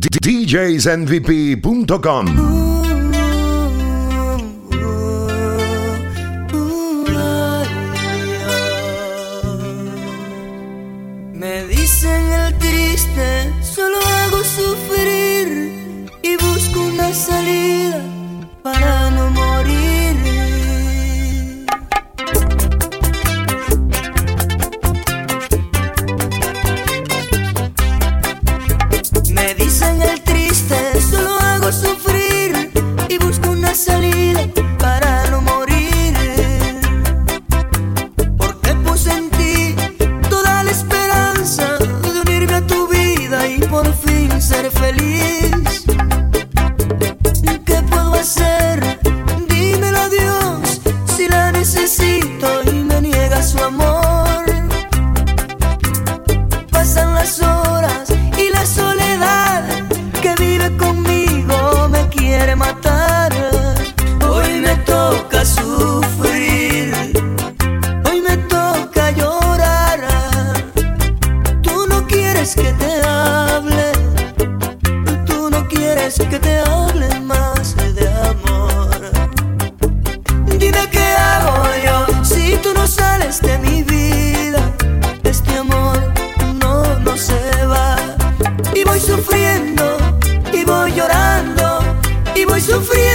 DJsNVP.com Me dicen el triste, solo hago sufrir y busco una salida para voy sufriendo y voy llorando y voy sufriendo.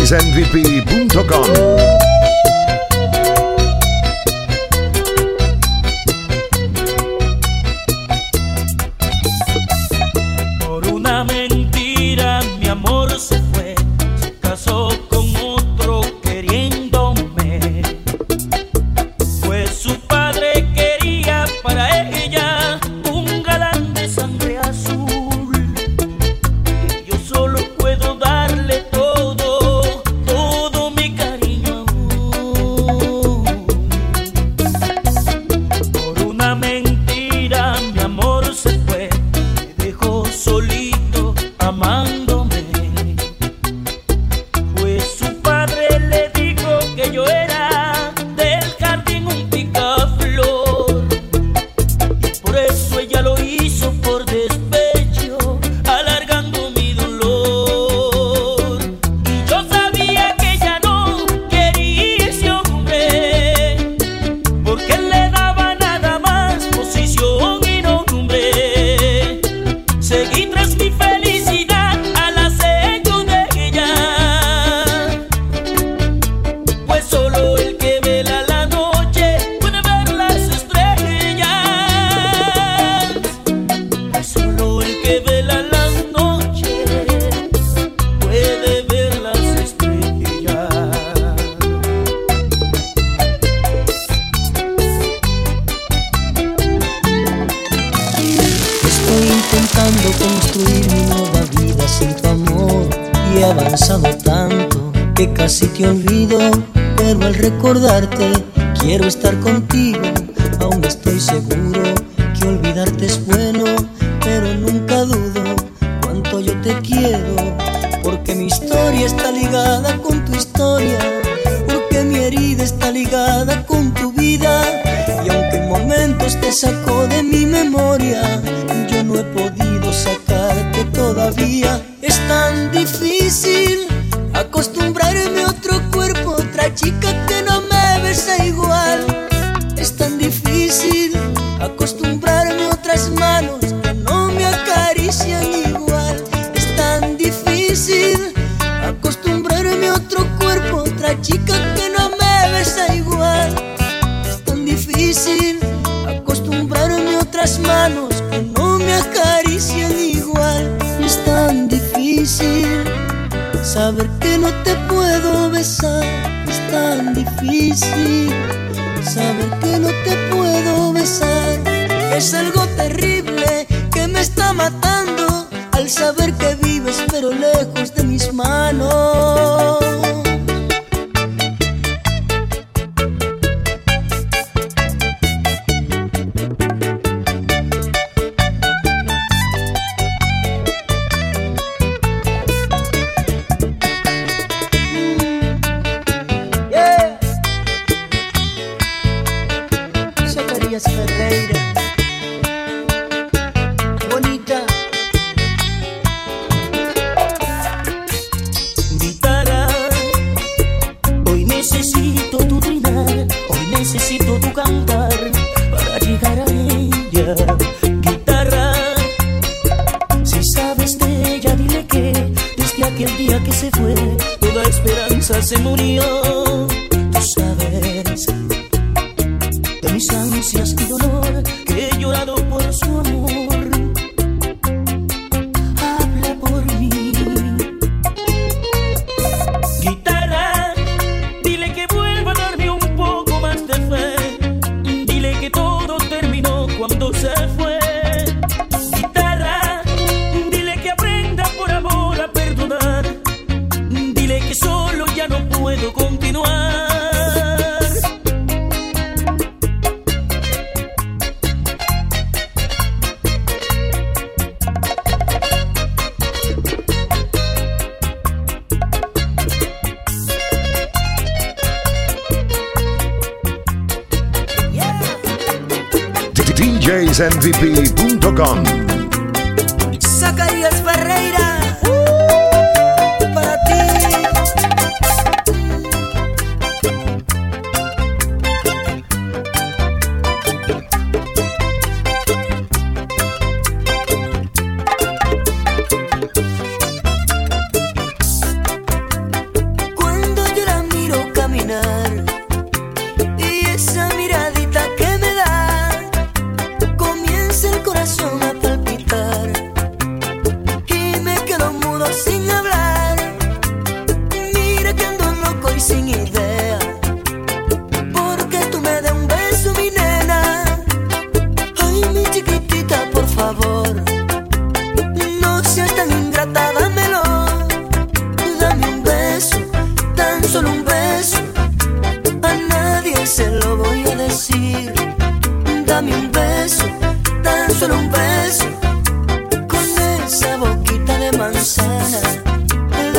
DJsNVP.com estar contigo, aún estoy seguro que olvidarte es bueno, pero nunca dudo cuánto yo te quiero, porque mi historia está ligada con tu historia, porque mi herida está ligada con tu vida, y aunque en momentos te sacó de mi memoria, yo no he podido sacarte todavía. saber que no te puedo besar. Es algo terrible que me está matando al saber que vives pero lejos de mis manos. puedo continuar. Yeah. DJsMVP.com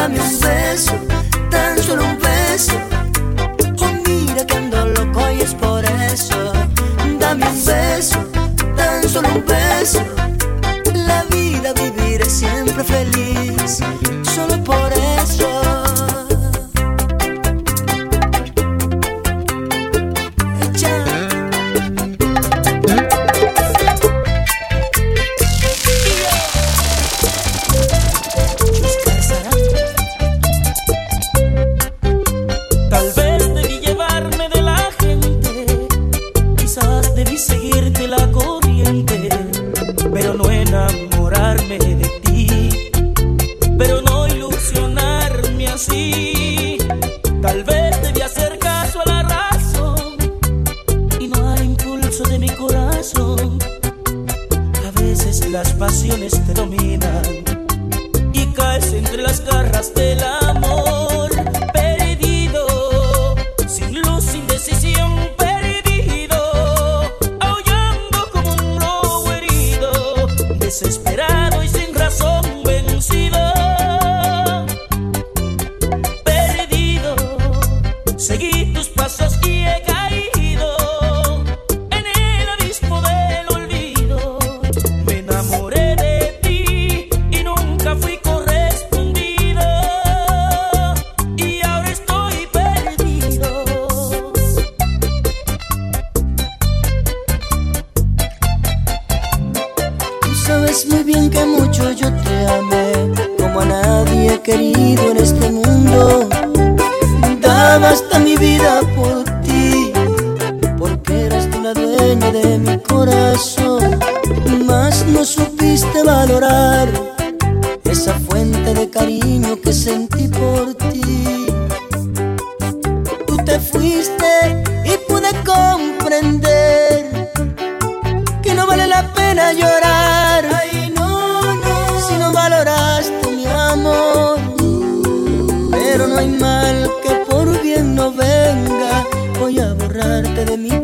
dame un beso, tan solo un beso. Oh, mira que ando loco y es por eso. Dame un beso, tan solo un beso. pena llorar. Ay, no, no. Si no valoraste mi amor. Pero no hay mal que por bien no venga. Voy a borrarte de mi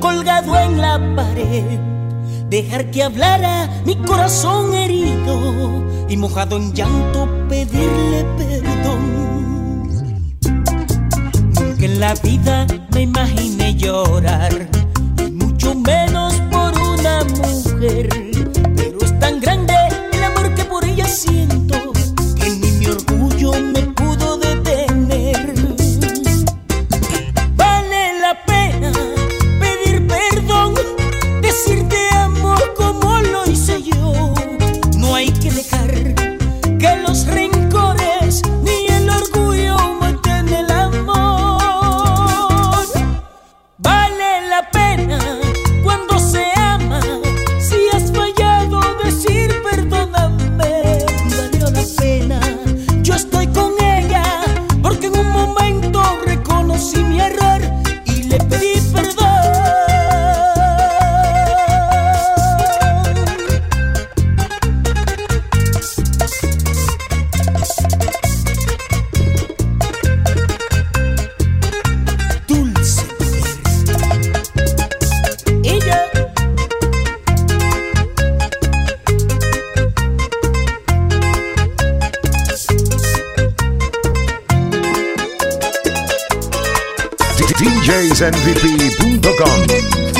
colgado en la pared, dejar que hablara mi corazón herido y mojado en llanto pedirle perdón. Nunca en la vida me imaginé llorar, y mucho menos por una mujer Look on.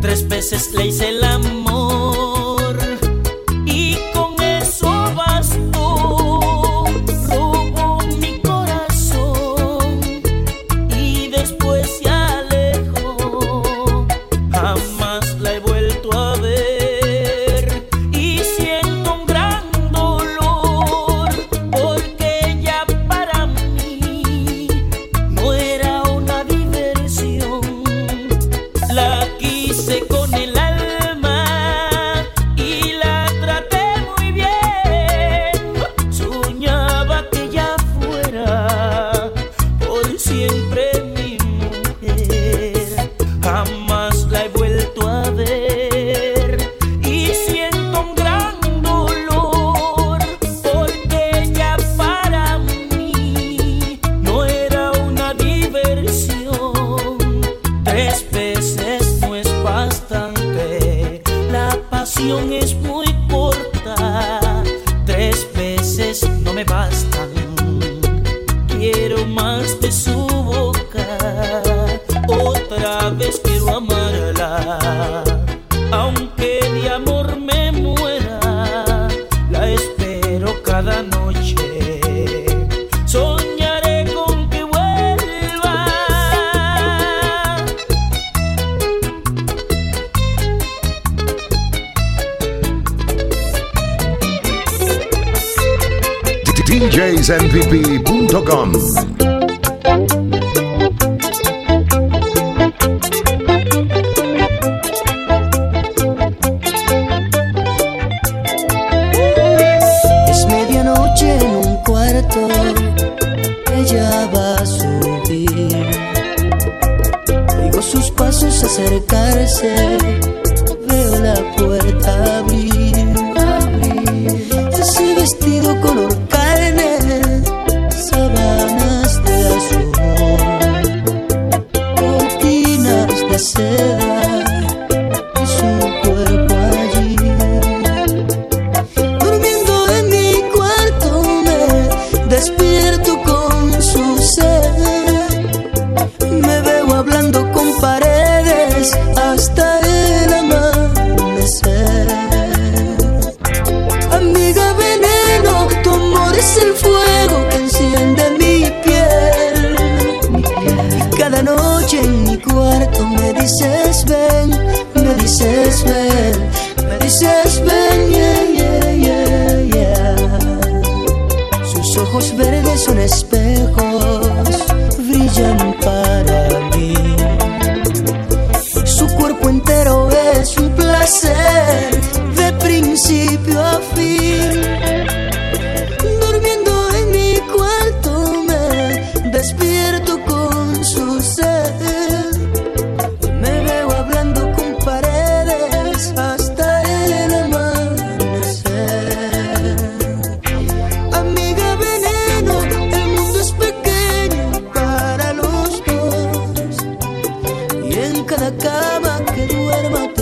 Tres veces le hice el amor. MVP.com. dices ven, me dices. cerca la cama que duerma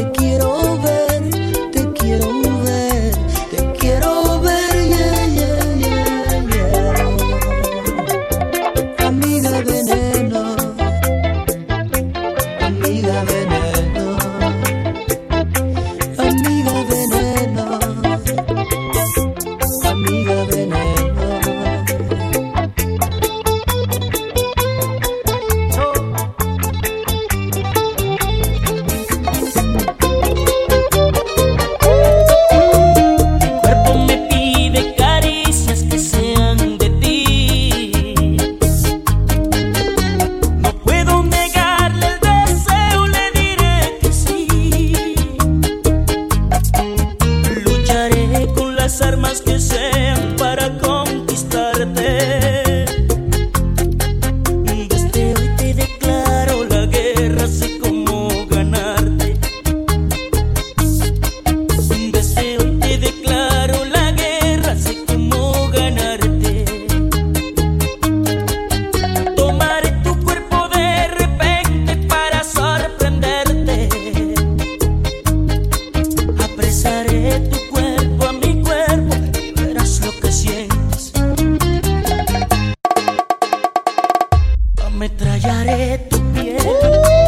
metrallaré tu piel. ¡Uh!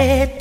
Ametrallaré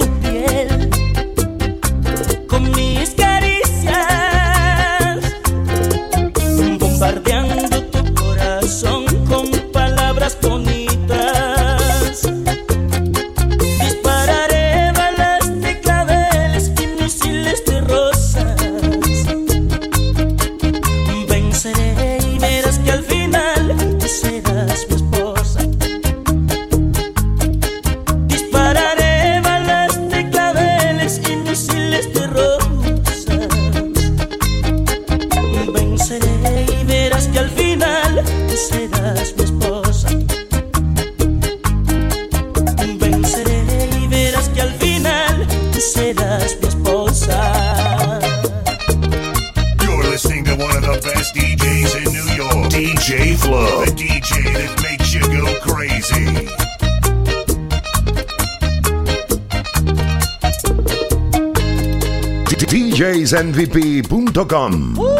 DJsNVP.com.